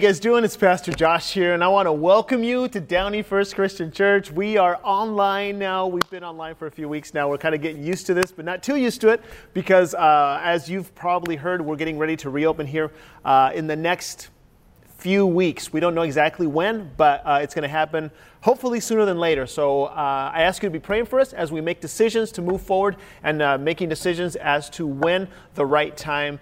You guys doing? It's Pastor Josh here, and I want to welcome you to Downey First Christian Church. We are online now. We've been online for a few weeks now. We're kind of getting used to this, but not too used to it because, uh, as you've probably heard, we're getting ready to reopen here uh, in the next few weeks. We don't know exactly when, but uh, it's going to happen hopefully sooner than later. So uh, I ask you to be praying for us as we make decisions to move forward and uh, making decisions as to when the right time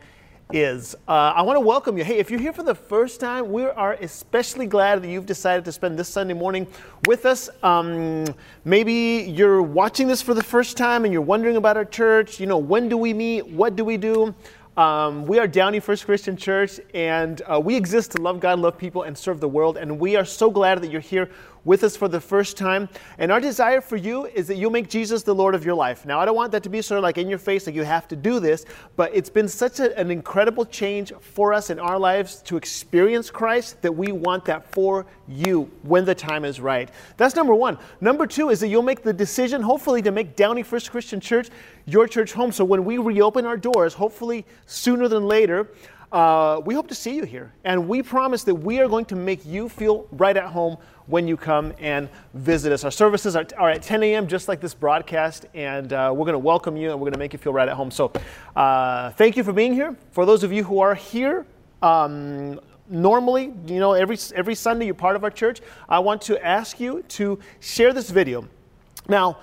is. Uh, I want to welcome you. Hey, if you're here for the first time, we are especially glad that you've decided to spend this Sunday morning with us. Um, maybe you're watching this for the first time and you're wondering about our church. You know, when do we meet? What do we do? Um, we are Downey First Christian Church, and uh, we exist to love God, love people, and serve the world. And we are so glad that you're here with us for the first time. And our desire for you is that you'll make Jesus the Lord of your life. Now, I don't want that to be sort of like in your face, like you have to do this, but it's been such a, an incredible change for us in our lives to experience Christ that we want that for you when the time is right. That's number one. Number two is that you'll make the decision, hopefully, to make Downey First Christian Church your church home. So when we reopen our doors, hopefully sooner than later, uh, we hope to see you here. And we promise that we are going to make you feel right at home when you come and visit us. Our services are, are at 10 a.m., just like this broadcast, and uh, we're going to welcome you and we're going to make you feel right at home. So uh, thank you for being here. For those of you who are here, um, normally, you know, every, every Sunday you're part of our church, I want to ask you to share this video. Now,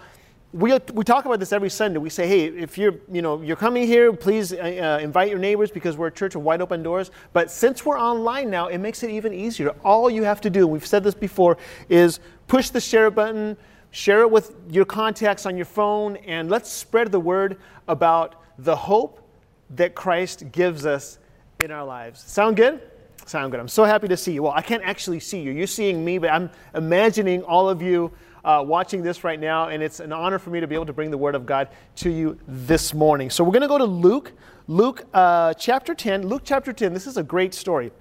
we, we talk about this every Sunday. We say, hey, if you're, you know, you're coming here, please uh, uh, invite your neighbors because we're a church of wide open doors. But since we're online now, it makes it even easier. All you have to do, we've said this before, is push the share button, share it with your contacts on your phone, and let's spread the word about the hope that Christ gives us in our lives. Sound good? Sound good. I'm so happy to see you. Well, I can't actually see you. You're seeing me, but I'm imagining all of you uh, watching this right now, and it's an honor for me to be able to bring the Word of God to you this morning. So we're going to go to Luke, Luke uh, chapter 10. Luke chapter 10, this is a great story.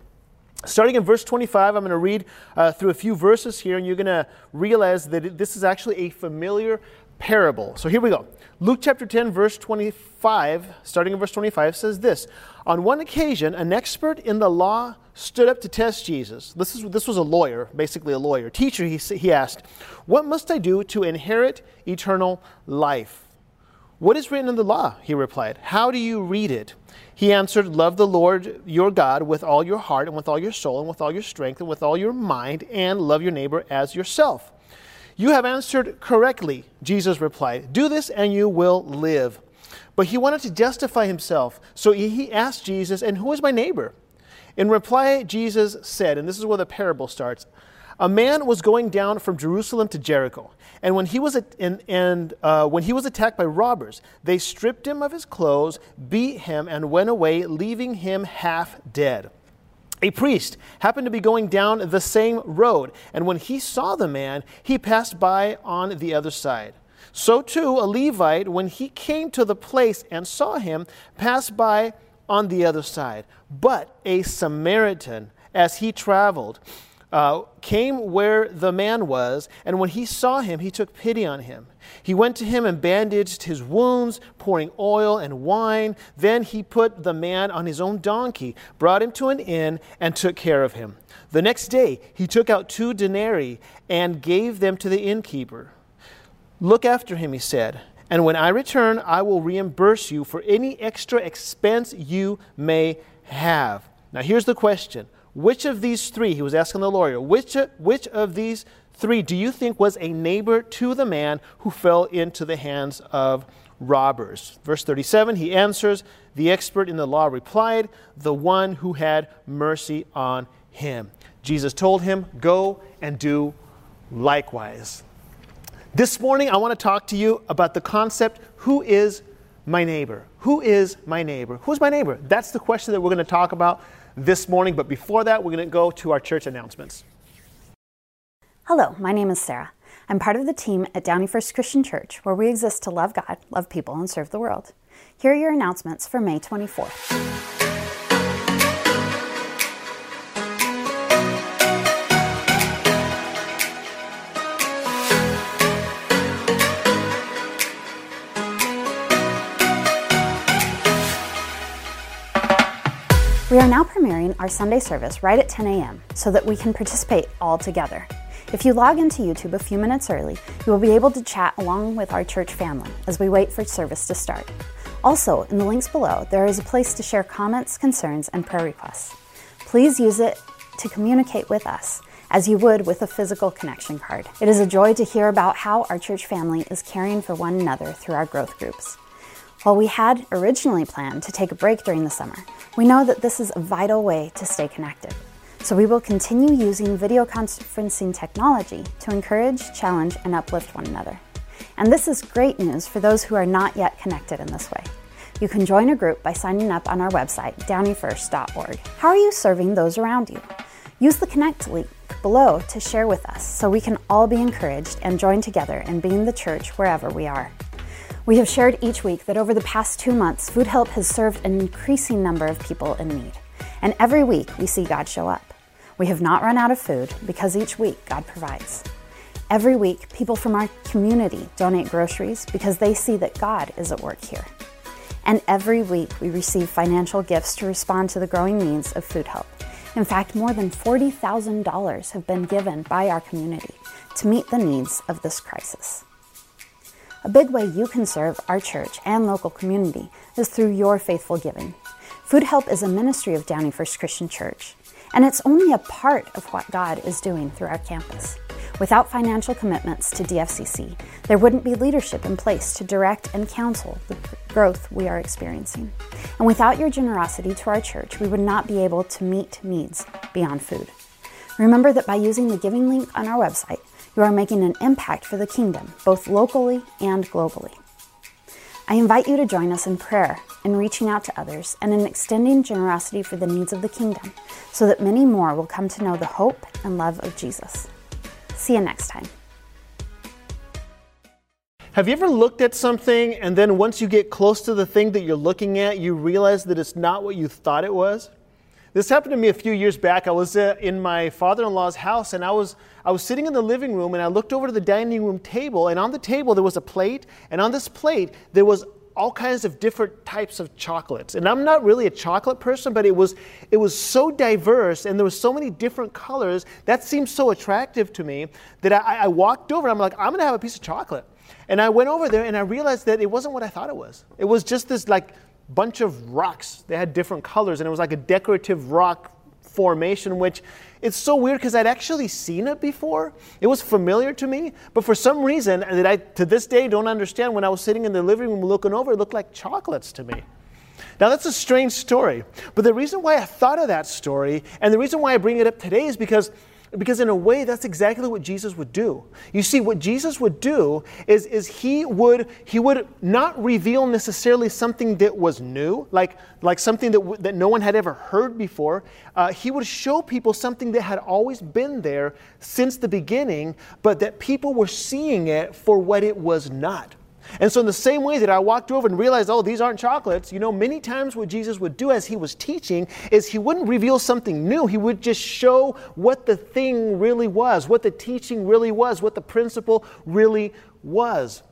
Starting in verse 25, I'm going to read uh, through a few verses here, and you're going to realize that this is actually a familiar parable. So here we go. Luke chapter 10, verse 25, starting in verse 25, says this On one occasion, an expert in the law stood up to test Jesus. This, is, this was a lawyer, basically a lawyer. Teacher, he, he asked, What must I do to inherit eternal life? What is written in the law? He replied. How do you read it? He answered, Love the Lord your God with all your heart and with all your soul and with all your strength and with all your mind, and love your neighbor as yourself. You have answered correctly, Jesus replied. Do this and you will live. But he wanted to justify himself. So he asked Jesus, And who is my neighbor? In reply, Jesus said, and this is where the parable starts a man was going down from Jerusalem to Jericho, and when he was, and, and uh, when he was attacked by robbers, they stripped him of his clothes, beat him, and went away, leaving him half dead. A priest happened to be going down the same road, and when he saw the man, he passed by on the other side. So too, a Levite, when he came to the place and saw him, passed by on the other side. But a Samaritan, as he traveled, uh, came where the man was, and when he saw him, he took pity on him. He went to him and bandaged his wounds, pouring oil and wine. Then he put the man on his own donkey, brought him to an inn, and took care of him. The next day, he took out two denarii and gave them to the innkeeper. Look after him, he said and when I return, I will reimburse you for any extra expense you may have. Now, here's the question Which of these three, he was asking the lawyer, which, which of these three do you think was a neighbor to the man who fell into the hands of robbers? Verse 37, he answers, The expert in the law replied, The one who had mercy on him. Jesus told him, Go and do likewise. This morning, I want to talk to you about the concept who is my neighbor? Who is my neighbor? Who's my neighbor? That's the question that we're going to talk about this morning. But before that, we're going to go to our church announcements. Hello, my name is Sarah. I'm part of the team at Downey First Christian Church, where we exist to love God, love people, and serve the world. Here are your announcements for May 24th. Now premiering our Sunday service right at 10 a.m. so that we can participate all together. If you log into YouTube a few minutes early, you will be able to chat along with our church family as we wait for service to start. Also, in the links below, there is a place to share comments, concerns, and prayer requests. Please use it to communicate with us as you would with a physical connection card. It is a joy to hear about how our church family is caring for one another through our growth groups. While we had originally planned to take a break during the summer, we know that this is a vital way to stay connected. So we will continue using video conferencing technology to encourage, challenge, and uplift one another. And this is great news for those who are not yet connected in this way. You can join a group by signing up on our website, downeyfirst.org. How are you serving those around you? Use the Connect link below to share with us so we can all be encouraged and join together in being the church wherever we are. We have shared each week that over the past two months, Food Help has served an increasing number of people in need. And every week, we see God show up. We have not run out of food because each week God provides. Every week, people from our community donate groceries because they see that God is at work here. And every week, we receive financial gifts to respond to the growing needs of Food Help. In fact, more than $40,000 have been given by our community to meet the needs of this crisis. A big way you can serve our church and local community is through your faithful giving. Food Help is a ministry of Downey First Christian Church, and it's only a part of what God is doing through our campus. Without financial commitments to DFCC, there wouldn't be leadership in place to direct and counsel the growth we are experiencing. And without your generosity to our church, we would not be able to meet needs beyond food. Remember that by using the giving link on our website, you are making an impact for the kingdom, both locally and globally. I invite you to join us in prayer, in reaching out to others, and in extending generosity for the needs of the kingdom, so that many more will come to know the hope and love of Jesus. See you next time. Have you ever looked at something and then once you get close to the thing that you're looking at, you realize that it's not what you thought it was? This happened to me a few years back. I was uh, in my father-in-law's house and I was I was sitting in the living room and I looked over to the dining room table and on the table there was a plate and on this plate there was all kinds of different types of chocolates. And I'm not really a chocolate person, but it was it was so diverse and there was so many different colors that seemed so attractive to me that I, I walked over and I'm like, I'm gonna have a piece of chocolate. And I went over there and I realized that it wasn't what I thought it was. It was just this like bunch of rocks. They had different colors, and it was like a decorative rock formation, which it's so weird because I'd actually seen it before. It was familiar to me, but for some reason that I to this day don't understand, when I was sitting in the living room looking over, it looked like chocolates to me. Now, that's a strange story, but the reason why I thought of that story and the reason why I bring it up today is because because in a way that's exactly what jesus would do. You see what jesus would do is, is he would he would not reveal necessarily something that was new like like something that, w- that no one had ever heard before. Uh, he would show people something that had always been there since the beginning but that people were seeing it for what it was not and so, in the same way that I walked over and realized, oh, these aren't chocolates, you know, many times what Jesus would do as he was teaching is he wouldn't reveal something new. He would just show what the thing really was, what the teaching really was, what the principle really was.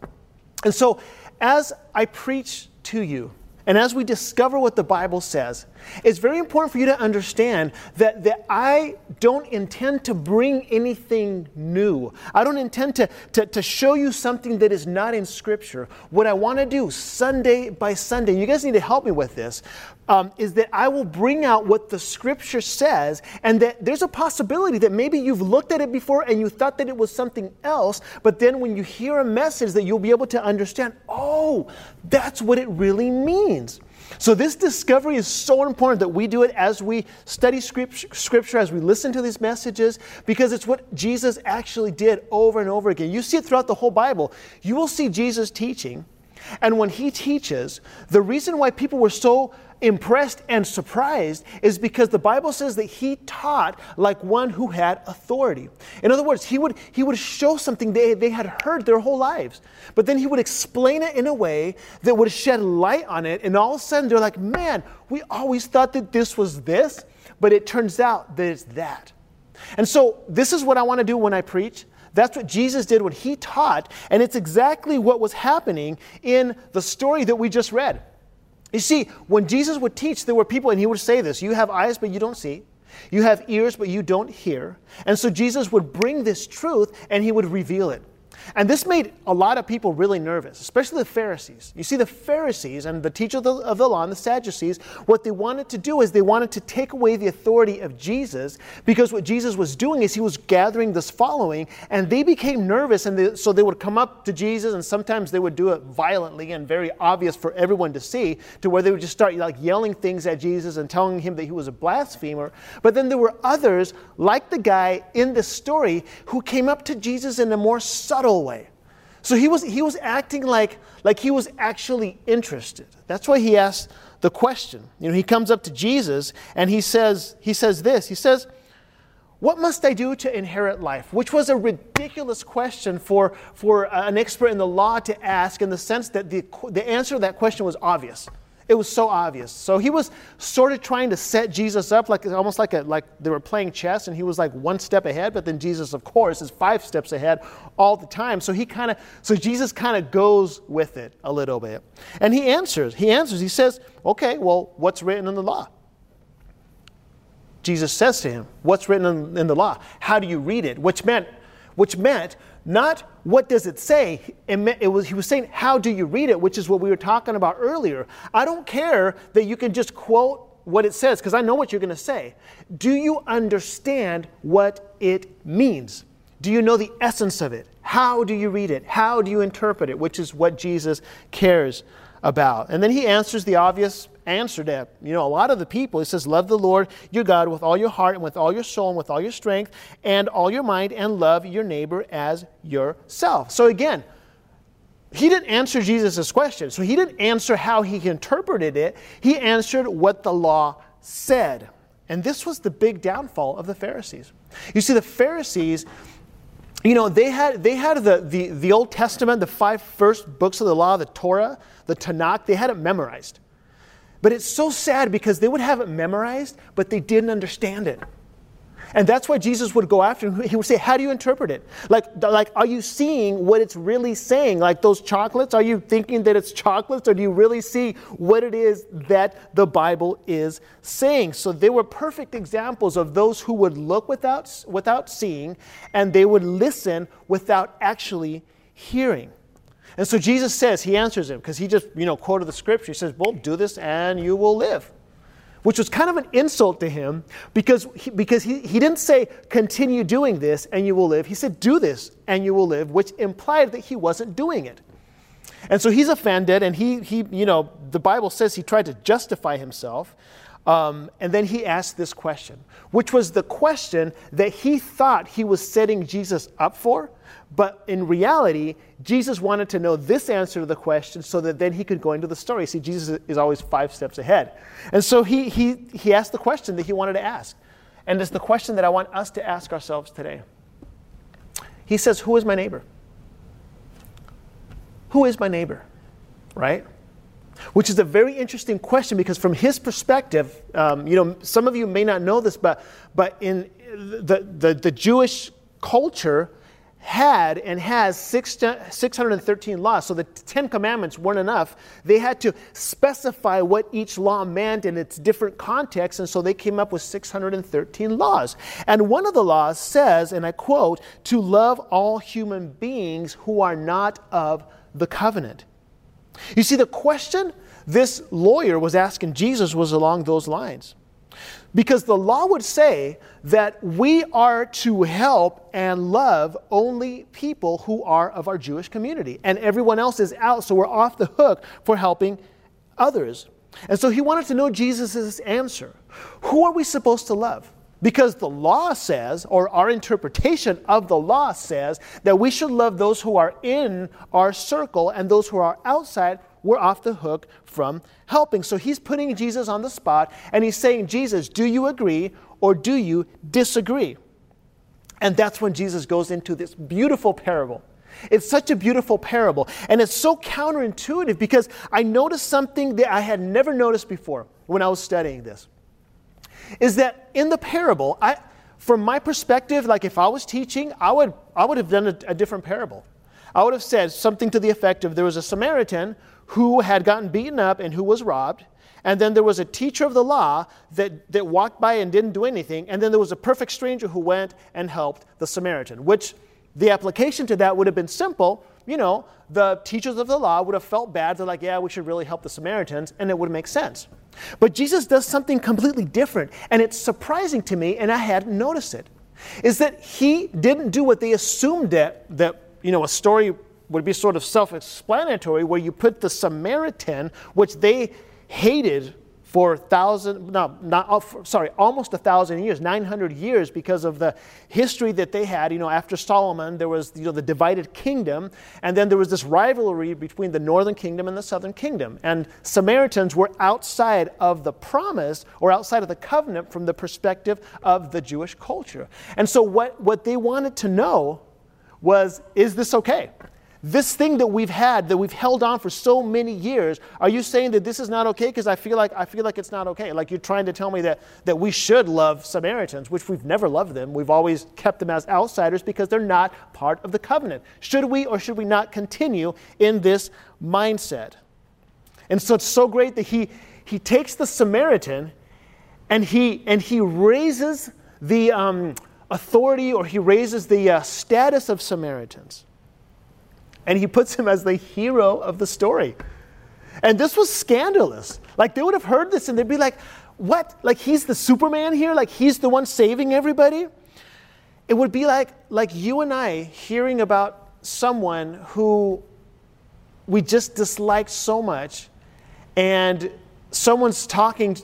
And so, as I preach to you, and as we discover what the Bible says, it's very important for you to understand that, that I don't intend to bring anything new. I don't intend to, to, to show you something that is not in Scripture. What I want to do Sunday by Sunday, you guys need to help me with this, um, is that I will bring out what the Scripture says, and that there's a possibility that maybe you've looked at it before and you thought that it was something else, but then when you hear a message that you'll be able to understand, oh, that's what it really means. So, this discovery is so important that we do it as we study scripture, as we listen to these messages, because it's what Jesus actually did over and over again. You see it throughout the whole Bible. You will see Jesus teaching, and when he teaches, the reason why people were so impressed and surprised is because the Bible says that he taught like one who had authority. In other words, he would, he would show something they, they had heard their whole lives, but then he would explain it in a way that would shed light on it. And all of a sudden, they're like, man, we always thought that this was this, but it turns out that it's that. And so, this is what I want to do when I preach. That's what Jesus did when he taught, and it's exactly what was happening in the story that we just read. You see, when Jesus would teach, there were people, and he would say this You have eyes, but you don't see. You have ears, but you don't hear. And so Jesus would bring this truth and he would reveal it. And this made a lot of people really nervous, especially the Pharisees. You see, the Pharisees and the teachers of the, of the, law and the Sadducees, what they wanted to do is they wanted to take away the authority of Jesus because what Jesus was doing is he was gathering this following, and they became nervous. And they, so they would come up to Jesus, and sometimes they would do it violently and very obvious for everyone to see, to where they would just start like yelling things at Jesus and telling him that he was a blasphemer. But then there were others, like the guy in this story, who came up to Jesus in a more subtle way. So he was, he was acting like, like he was actually interested. That's why he asked the question. You know, he comes up to Jesus and he says, he says this. He says, What must I do to inherit life? Which was a ridiculous question for, for an expert in the law to ask in the sense that the, the answer to that question was obvious. It was so obvious. So he was sort of trying to set Jesus up, like almost like a, like they were playing chess, and he was like one step ahead. But then Jesus, of course, is five steps ahead all the time. So he kind of, so Jesus kind of goes with it a little bit, and he answers. He answers. He says, "Okay, well, what's written in the law?" Jesus says to him, "What's written in, in the law? How do you read it?" Which meant, which meant not what does it say. It, was, he was saying, how do you read it, which is what we were talking about earlier. I don't care that you can just quote what it says, because I know what you're going to say. Do you understand what it means? Do you know the essence of it? How do you read it? How do you interpret it? Which is what Jesus cares about. And then he answers the obvious answer to, you know, a lot of the people. He says, Love the Lord your God with all your heart and with all your soul and with all your strength and all your mind, and love your neighbor as yourself. So again, he didn't answer Jesus' question. So he didn't answer how he interpreted it. He answered what the law said. And this was the big downfall of the Pharisees. You see, the Pharisees you know, they had, they had the, the, the Old Testament, the five first books of the law, the Torah, the Tanakh, they had it memorized. But it's so sad because they would have it memorized, but they didn't understand it. And that's why Jesus would go after him. He would say, How do you interpret it? Like, like, are you seeing what it's really saying? Like those chocolates, are you thinking that it's chocolates, or do you really see what it is that the Bible is saying? So they were perfect examples of those who would look without, without seeing, and they would listen without actually hearing. And so Jesus says, He answers him, because he just, you know, quoted the scripture. He says, Well, do this and you will live which was kind of an insult to him because he, because he, he didn't say, continue doing this and you will live. He said, do this and you will live, which implied that he wasn't doing it. And so he's offended, and he, he you know, the Bible says he tried to justify himself. Um, and then he asked this question, which was the question that he thought he was setting Jesus up for, but in reality, Jesus wanted to know this answer to the question so that then he could go into the story. See, Jesus is always five steps ahead. And so he, he, he asked the question that he wanted to ask. And it's the question that I want us to ask ourselves today. He says, Who is my neighbor? Who is my neighbor? Right? Which is a very interesting question because, from his perspective, um, you know, some of you may not know this, but, but in the, the, the Jewish culture, had and has six, 613 laws. So the Ten Commandments weren't enough. They had to specify what each law meant in its different contexts, and so they came up with 613 laws. And one of the laws says, and I quote, to love all human beings who are not of the covenant. You see, the question this lawyer was asking Jesus was along those lines. Because the law would say that we are to help and love only people who are of our Jewish community, and everyone else is out, so we're off the hook for helping others. And so he wanted to know Jesus' answer. Who are we supposed to love? Because the law says, or our interpretation of the law says, that we should love those who are in our circle and those who are outside we're off the hook from helping. So he's putting Jesus on the spot and he's saying, Jesus, do you agree or do you disagree? And that's when Jesus goes into this beautiful parable. It's such a beautiful parable. And it's so counterintuitive because I noticed something that I had never noticed before when I was studying this. Is that in the parable, I, from my perspective, like if I was teaching, I would, I would have done a, a different parable. I would have said something to the effect of there was a Samaritan who had gotten beaten up and who was robbed. And then there was a teacher of the law that, that walked by and didn't do anything. And then there was a perfect stranger who went and helped the Samaritan, which the application to that would have been simple. You know, the teachers of the law would have felt bad. They're like, yeah, we should really help the Samaritans. And it would make sense. But Jesus does something completely different. And it's surprising to me, and I hadn't noticed it, is that he didn't do what they assumed that, that you know, a story would be sort of self explanatory, where you put the Samaritan, which they hated for thousand no not uh, sorry almost a thousand years 900 years because of the history that they had. You know after solomon there was you know the divided kingdom and then there was this rivalry between the northern kingdom and the southern kingdom. And samaritans were outside of the promise or outside of the covenant from the perspective of the jewish culture. And so what what they wanted to know was is this okay this thing that we've had, that we've held on for so many years, are you saying that this is not okay? Because I feel like I feel like it's not okay. Like you're trying to tell me that, that we should love Samaritans, which we've never loved them. We've always kept them as outsiders because they're not part of the covenant. Should we or should we not continue in this mindset? And so it's so great that he he takes the Samaritan and he and he raises the um, authority or he raises the uh, status of Samaritans and he puts him as the hero of the story. And this was scandalous. Like they would have heard this and they'd be like, what? Like he's the Superman here? Like he's the one saving everybody? It would be like, like you and I hearing about someone who we just dislike so much, and someone's talking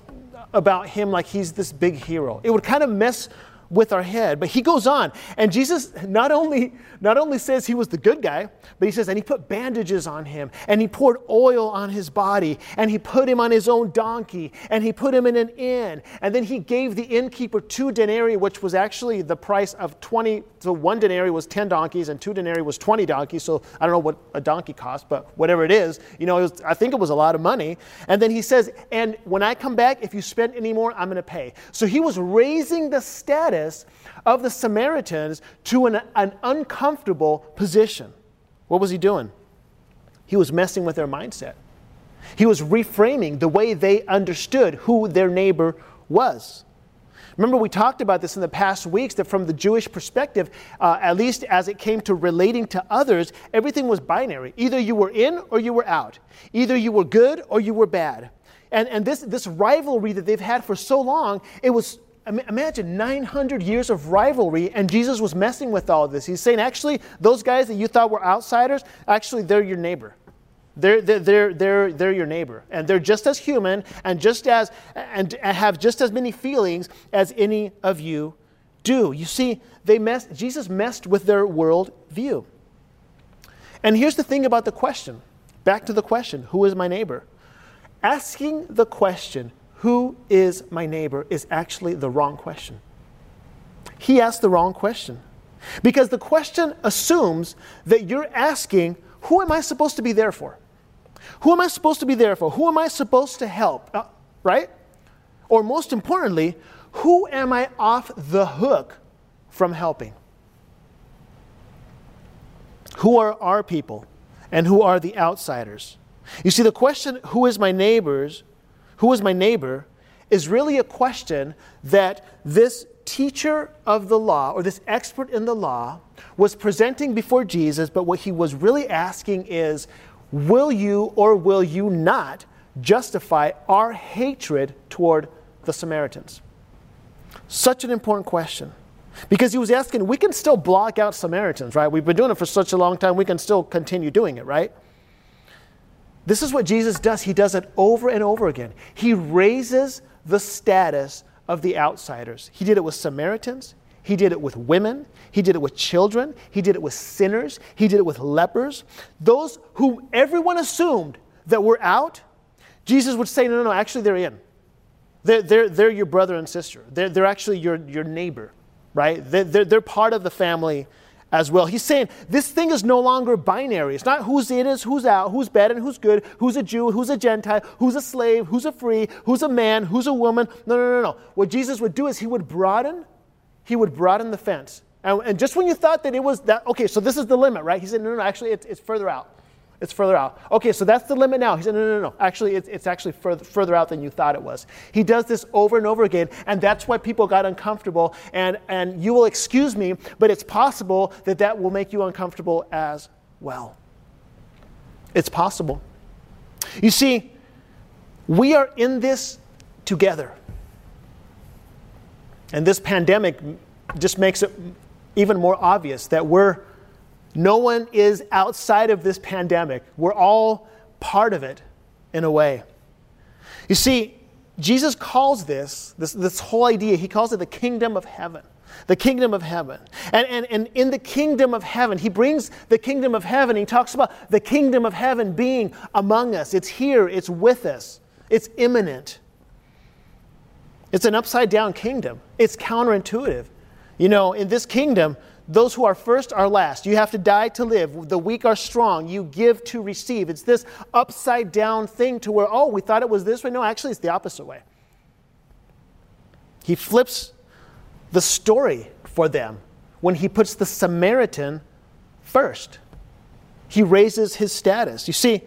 about him like he's this big hero. It would kind of mess with our head. But he goes on, and Jesus not only, not only says he was the good guy, but he says, and he put bandages on him, and he poured oil on his body, and he put him on his own donkey, and he put him in an inn. And then he gave the innkeeper two denarii, which was actually the price of 20. So one denarii was 10 donkeys, and two denarii was 20 donkeys. So I don't know what a donkey costs, but whatever it is, you know, was, I think it was a lot of money. And then he says, and when I come back, if you spend any more, I'm going to pay. So he was raising the status status of the Samaritans to an, an uncomfortable position. What was he doing? He was messing with their mindset. He was reframing the way they understood who their neighbor was. Remember, we talked about this in the past weeks that from the Jewish perspective, uh, at least as it came to relating to others, everything was binary. Either you were in or you were out, either you were good or you were bad. And, and this, this rivalry that they've had for so long, it was Imagine 900 years of rivalry, and Jesus was messing with all this. He's saying, actually, those guys that you thought were outsiders, actually, they're your neighbor. They're, they're, they're, they're, they're your neighbor. And they're just as human and just as and have just as many feelings as any of you do. You see, they messed, Jesus messed with their world view. And here's the thing about the question. Back to the question, who is my neighbor? Asking the question, who is my neighbor is actually the wrong question. He asked the wrong question. Because the question assumes that you're asking, who am I supposed to be there for? Who am I supposed to be there for? Who am I supposed to help? Uh, right? Or most importantly, who am I off the hook from helping? Who are our people and who are the outsiders? You see, the question, who is my neighbors, who is my neighbor, is really a question that this teacher of the law, or this expert in the law, was presenting before Jesus, but what he was really asking is, will you or will you not justify our hatred toward the Samaritans? Such an important question. Because he was asking, we can still block out Samaritans, right? We've been doing it for such a long time, we can still continue doing it, right? This is what Jesus does. He does it over and over again. He raises the status of the outsiders. He did it with Samaritans. He did it with women. He did it with children. He did it with sinners. He did it with lepers. Those who everyone assumed that were out, Jesus would say, no, no, no, actually they're in. They're, they're, they're your brother and sister. They're, they're actually your, your neighbor, right? They're, they're, they're part of the family as well. He's saying this thing is no longer binary. It's not who's in is who's out, who's bad and who's good, who's a Jew, who's a Gentile, who's a slave, who's a free, who's a man, who's a woman. No, no, no, no. What Jesus would do is he would broaden, he would broaden the fence. And, and just when you thought that it was that, okay, so this is the limit, right? He said, no, no, no, actually, it's, it's further out. It's further out. Okay, so that's the limit now. He said, no, no, no, no. Actually, it's, it's actually further, further out than you thought it was. He does this over and over again, and that's why people got uncomfortable. And, and you will excuse me, but it's possible that that will make you uncomfortable as well. It's possible. You see, we are in this together. And this pandemic just makes it even more obvious that we're no one is outside of this pandemic. We're all part of it in a way. You see, Jesus calls this, this, this whole idea, he calls it the kingdom of heaven. The kingdom of heaven. And, and, and in the kingdom of heaven, he brings the kingdom of heaven. He talks about the kingdom of heaven being among us. It's here, it's with us, it's imminent. It's an upside down kingdom. It's counterintuitive. You know, in this kingdom, those who are first are last. You have to die to live. The weak are strong. You give to receive. It's this upside down thing to where, oh, we thought it was this way. No, actually, it's the opposite way. He flips the story for them when he puts the Samaritan first. He raises his status. You see,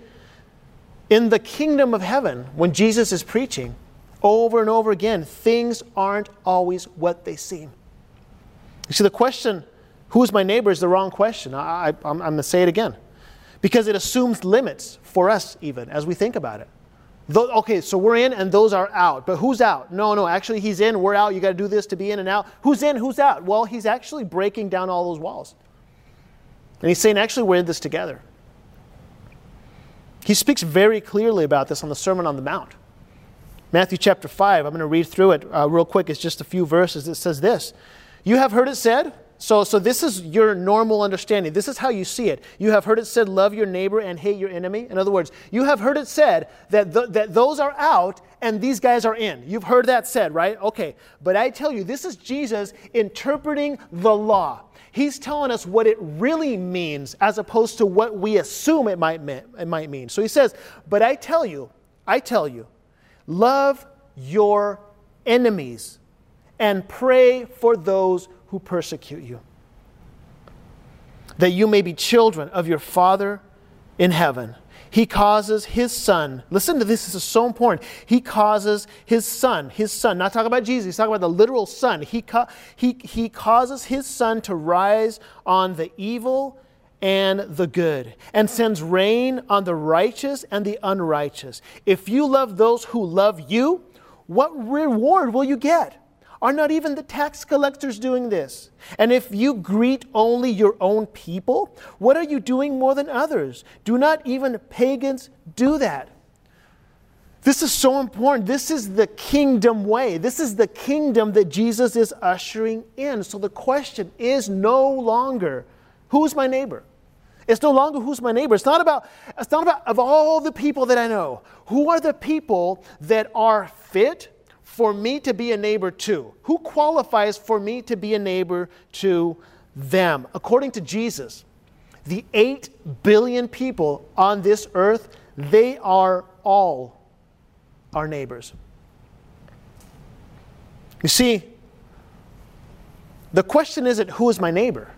in the kingdom of heaven, when Jesus is preaching over and over again, things aren't always what they seem. You see, the question, who is my neighbor, is the wrong question. I, am going to say it again. Because it assumes limits for us, even as we think about it. okay, so we're in and those are out. But who's out? No, no, actually, he's in, we're out. You got to do this to be in and out. Who's in, who's out? Well, he's actually breaking down all those walls. And he's saying, actually, we're in this together. He speaks very clearly about this on the Sermon on the Mount. Matthew chapter 5, I'm going to read through it uh, real quick. It's just a few verses. It says this you have heard it said, so, so this is your normal understanding. This is how you see it. You have heard it said, love your neighbor and hate your enemy. In other words, you have heard it said that, th- that those are out and these guys are in. You've heard that said, right? Okay. But I tell you, this is Jesus interpreting the law. He's telling us what it really means as opposed to what we assume it might, mean, it might mean. So he says, But I tell you, I tell you, love your enemies and pray for those who persecute you, that you may be children of your Father in heaven. He causes his son, listen to this, this is so important. He causes his son, his son, not talking about Jesus, he's talking about the literal son. He, ca- he, he causes his son to rise on the evil and the good, and sends rain on the righteous and the unrighteous. If you love those who love you, what reward will you get? Are not even the tax collectors doing this? And if you greet only your own people, what are you doing more than others? Do not even pagans do that? This is so important. This is the kingdom way. This is the kingdom that Jesus is ushering in. So the question is no longer, who's my neighbor? It's no longer who's my neighbor. It's not about, it's not about of all the people that I know. Who are the people that are fit for me to be a neighbor to? Who qualifies for me to be a neighbor to them? According to Jesus, the 8 billion people on this earth, they are all our neighbors. You see, the question isn't who is my neighbor?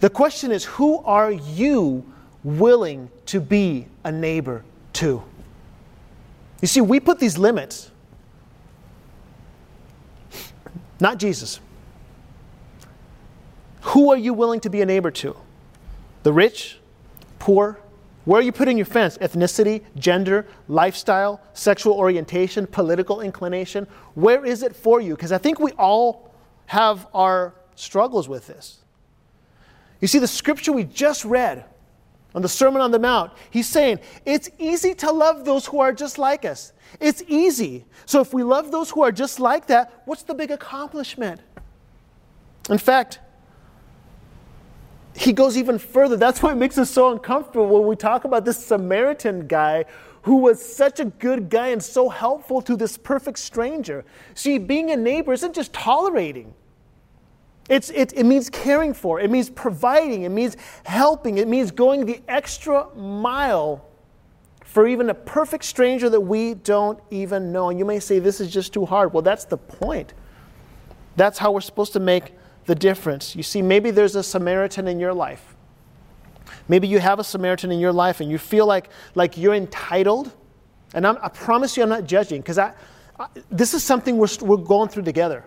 The question is who are you willing to be a neighbor to? You see, we put these limits not Jesus. Who are you willing to be a neighbor to? The rich? Poor? Where are you putting your fence? Ethnicity, gender, lifestyle, sexual orientation, political inclination? Where is it for you? Because I think we all have our struggles with this. You see, the scripture we just read on the Sermon on the Mount, he's saying it's easy to love those who are just like us. It's easy. So if we love those who are just like that, what's the big accomplishment? In fact, he goes even further. That's why it makes us so uncomfortable when we talk about this Samaritan guy who was such a good guy and so helpful to this perfect stranger. See, being a neighbor isn't just tolerating. It's, it, it means caring for, it means providing, it means helping, it means going the extra mile for even a perfect stranger that we don't even know. And you may say, this is just too hard. Well, that's the point. That's how we're supposed to make the difference. You see, maybe there's a Samaritan in your life. Maybe you have a Samaritan in your life and you feel like, like you're entitled. And I'm, i promise you, I'm not judging because I, I, this is something we're, we're going through together.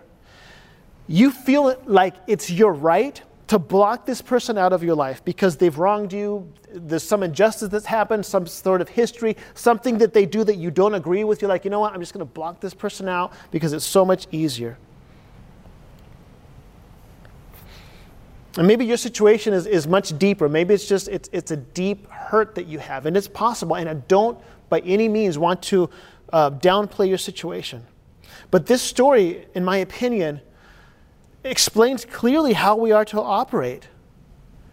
You feel like it's your right to block this person out of your life because they've wronged you, there's some injustice that's happened, some sort of history, something that they do that you don't agree with. You're like, you know what, I'm just going to block this person out because it's so much easier. And maybe your situation is, is much deeper. Maybe it's just it's, it's a deep hurt that you have, and it's possible. And I don't by any means want to uh, downplay your situation. But this story, in my opinion, explains clearly how we are to operate.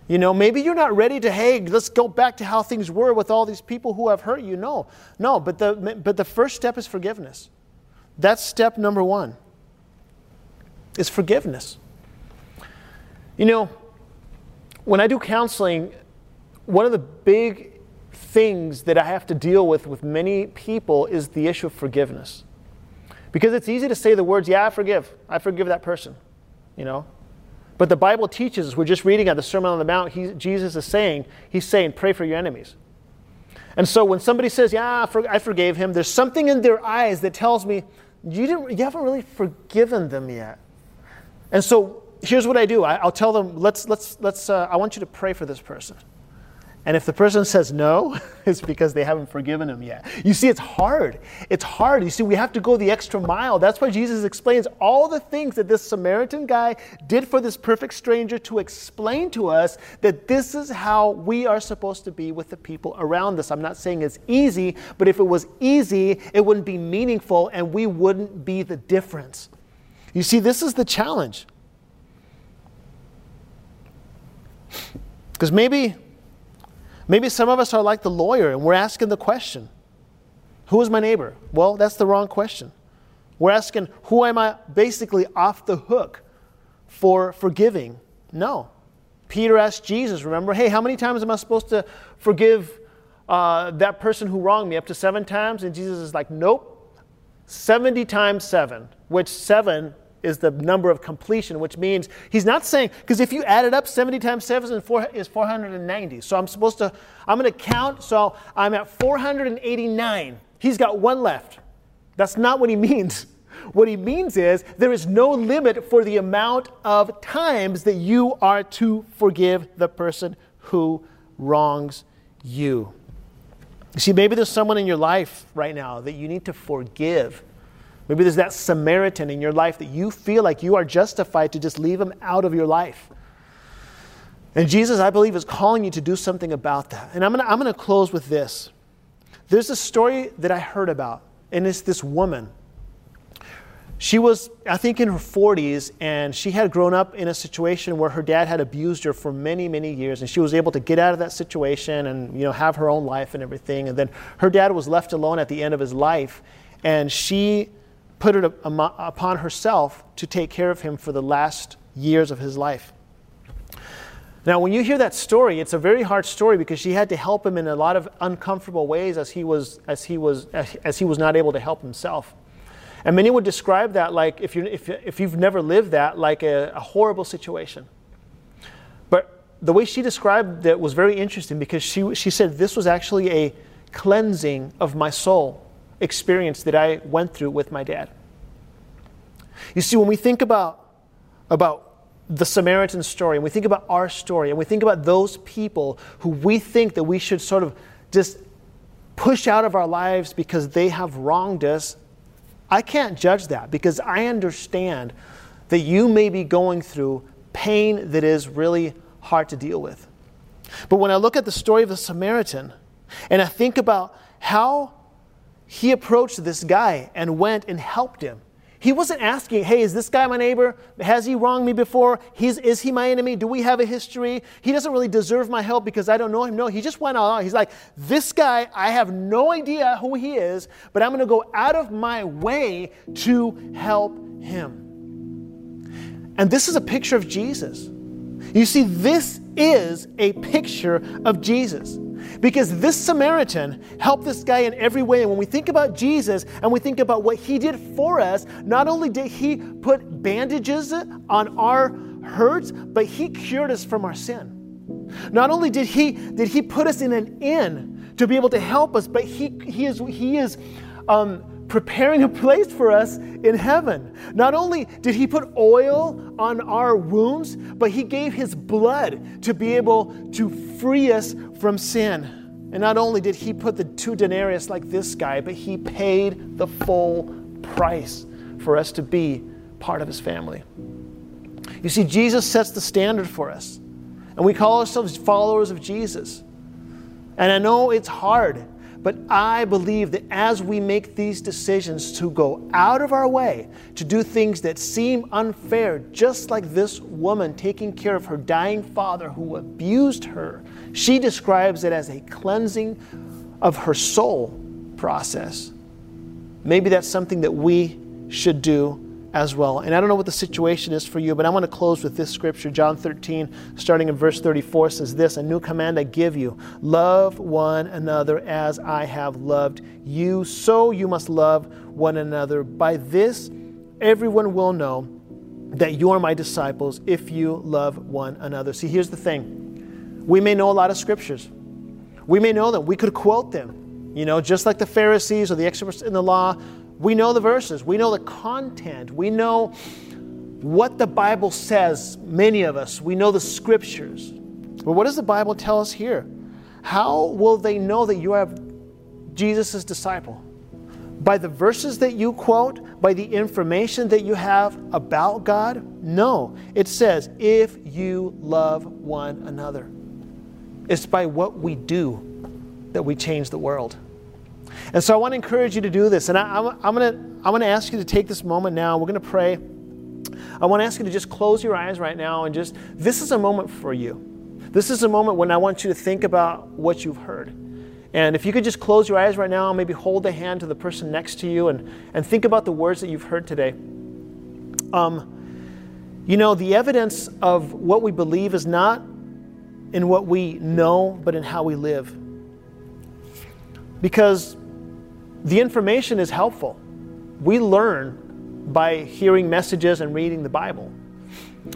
You know, maybe you're not ready to, hey, let's go back to how things were with all these people who have hurt you. No, no, but the, but the first step is forgiveness. That's step number one, is forgiveness. You know, when I do counseling, one of the big things that I have to deal with with many people is the issue of forgiveness. Because it's easy to say the words, yeah, I forgive. I forgive that person you know. But the Bible teaches us, we're just reading at the Sermon on the Mount, he, Jesus is saying, he's saying, pray for your enemies. And so when somebody says, yeah, I forgave him, there's something in their eyes that tells me, you, didn't, you haven't really forgiven them yet. And so here's what I do. I, will tell them, let's, let's, let's, uh, I want you to pray for this person. And if the person says no, it's because they haven't forgiven him yet. You see, it's hard. It's hard. You see, we have to go the extra mile. That's why Jesus explains all the things that this Samaritan guy did for this perfect stranger to explain to us that this is how we are supposed to be with the people around us. I'm not saying it's easy, but if it was easy, it wouldn't be meaningful and we wouldn't be the difference. You see, this is the challenge. Because maybe Maybe some of us are like the lawyer and we're asking the question Who is my neighbor? Well, that's the wrong question. We're asking, Who am I basically off the hook for forgiving? No. Peter asked Jesus, remember, hey, how many times am I supposed to forgive uh, that person who wronged me? Up to seven times? And Jesus is like, nope, 70 times seven, which seven is the number of completion, which means he's not saying, because if you add it up, 70 times 7 is, 4, is 490. So I'm supposed to, I'm going to count, so I'm at 489. He's got one left. That's not what he means. What he means is there is no limit for the amount of times that you are to forgive the person who wrongs you. You see, maybe there's someone in your life right now that you need to forgive Maybe there's that Samaritan in your life that you feel like you are justified to just leave him out of your life. And Jesus, I believe, is calling you to do something about that. And I'm going to I'm going to close with this. There's a story that I heard about, and it's this woman. She was, I think, in her 40s, and she had grown up in a situation where her dad had abused her for many, many years, and she was able to get out of that situation and you know have her own life and everything. And then her dad was left alone at the end of his life, and she put it upon herself to take care of him for the last years of his life. Now, when you hear that story, it's a very hard story because she had to help him in a lot of uncomfortable ways as he was, as he was, as he was not able to help himself. And many would describe that like, if, you, if, if you've never lived that, like a, a horrible situation. But the way she described it was very interesting because she, she said this was actually a cleansing of my soul experience that I went through with my dad. You see, when we think about, about the Samaritan story, and we think about our story, and we think about those people who we think that we should sort of just push out of our lives because they have wronged us, I can't judge that because I understand that you may be going through pain that is really hard to deal with. But when I look at the story of the Samaritan and I think about how he approached this guy and went and helped him. He wasn't asking, hey, is this guy my neighbor? Has he wronged me before? He's, is he my enemy? Do we have a history? He doesn't really deserve my help because I don't know him. No, he just went on. He's like, this guy, I have no idea who he is, but I'm going to go out of my way to help him. And this is a picture of Jesus. You see, this is a picture of Jesus. Because this Samaritan helped this guy in every way. And when we think about Jesus and we think about what he did for us, not only did he put bandages on our hurts, but He cured us from our sin. Not only did He did He put us in an inn to be able to help us, but He He is He is um, preparing a place for us in heaven. Not only did He put oil on our wounds, but He gave His blood to be able to free us from sin. And not only did He put the two denarius like this guy, but He paid the full price for us to be part of His family. You see, Jesus sets the standard for us, and we call ourselves followers of Jesus. And I know it's hard but I believe that as we make these decisions to go out of our way to do things that seem unfair, just like this woman taking care of her dying father who abused her, she describes it as a cleansing of her soul process. Maybe that's something that we should do as well. And I don't know what the situation is for you, but I want to close with this scripture. John 13, starting in verse 34, says this A new command I give you love one another as I have loved you. So you must love one another. By this, everyone will know that you are my disciples if you love one another. See, here's the thing we may know a lot of scriptures, we may know them, we could quote them. You know, just like the Pharisees or the experts in the law, we know the verses, we know the content, we know what the Bible says, many of us, we know the scriptures. But what does the Bible tell us here? How will they know that you are Jesus' disciple? By the verses that you quote, by the information that you have about God? No. It says, if you love one another. It's by what we do that we change the world. And so I want to encourage you to do this. And I, am I'm going to I'm going to ask you to take this moment now. We're going to pray. I want to ask you to just close your eyes right now and just, this is a moment for you. This is a moment when I want you to think about what you've heard. And if you could just close your eyes right now, maybe hold the hand to the person next to you and, and think about the words that you've heard today. Um, you know, the evidence of what we believe is not in what we know, but in how we live. Because the information is helpful. We learn by hearing messages and reading the Bible.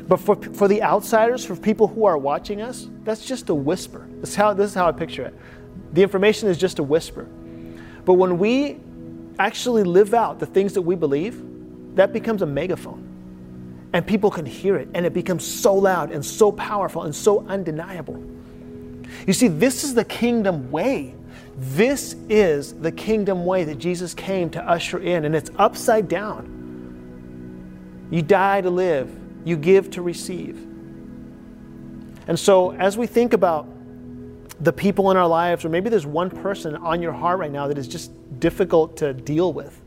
But for, for the outsiders, for people who are watching us, that's just a whisper. This is, how, this is how I picture it. The information is just a whisper. But when we actually live out the things that we believe, that becomes a megaphone. And people can hear it, and it becomes so loud and so powerful and so undeniable. You see, this is the kingdom way. This is the kingdom way that Jesus came to usher in, and it's upside down. You die to live, you give to receive. And so, as we think about the people in our lives, or maybe there's one person on your heart right now that is just difficult to deal with,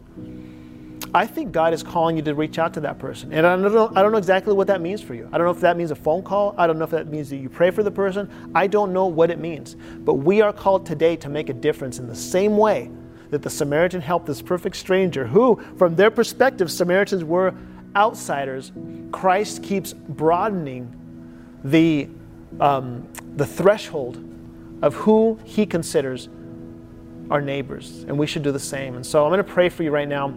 I think God is calling you to reach out to that person. And I don't, know, I don't know exactly what that means for you. I don't know if that means a phone call. I don't know if that means that you pray for the person. I don't know what it means. But we are called today to make a difference in the same way that the Samaritan helped this perfect stranger, who, from their perspective, Samaritans were outsiders. Christ keeps broadening the, um, the threshold of who he considers our neighbors. And we should do the same. And so I'm going to pray for you right now.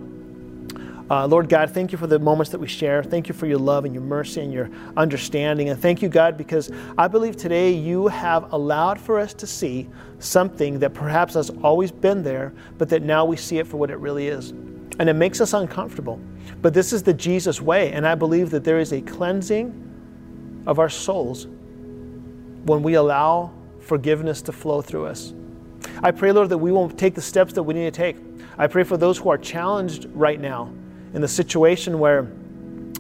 Uh, Lord God, thank you for the moments that we share. Thank you for your love and your mercy and your understanding. And thank you, God, because I believe today you have allowed for us to see something that perhaps has always been there, but that now we see it for what it really is. And it makes us uncomfortable. But this is the Jesus way. And I believe that there is a cleansing of our souls when we allow forgiveness to flow through us. I pray, Lord, that we won't take the steps that we need to take. I pray for those who are challenged right now in the situation where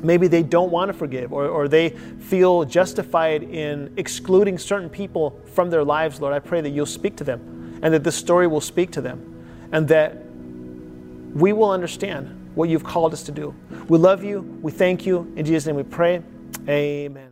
maybe they don't want to forgive or, or they feel justified in excluding certain people from their lives, Lord, I pray that you'll speak to them and that this story will speak to them and that we will understand what you've called us to do. We love you. We thank you. In Jesus' name we pray. Amen.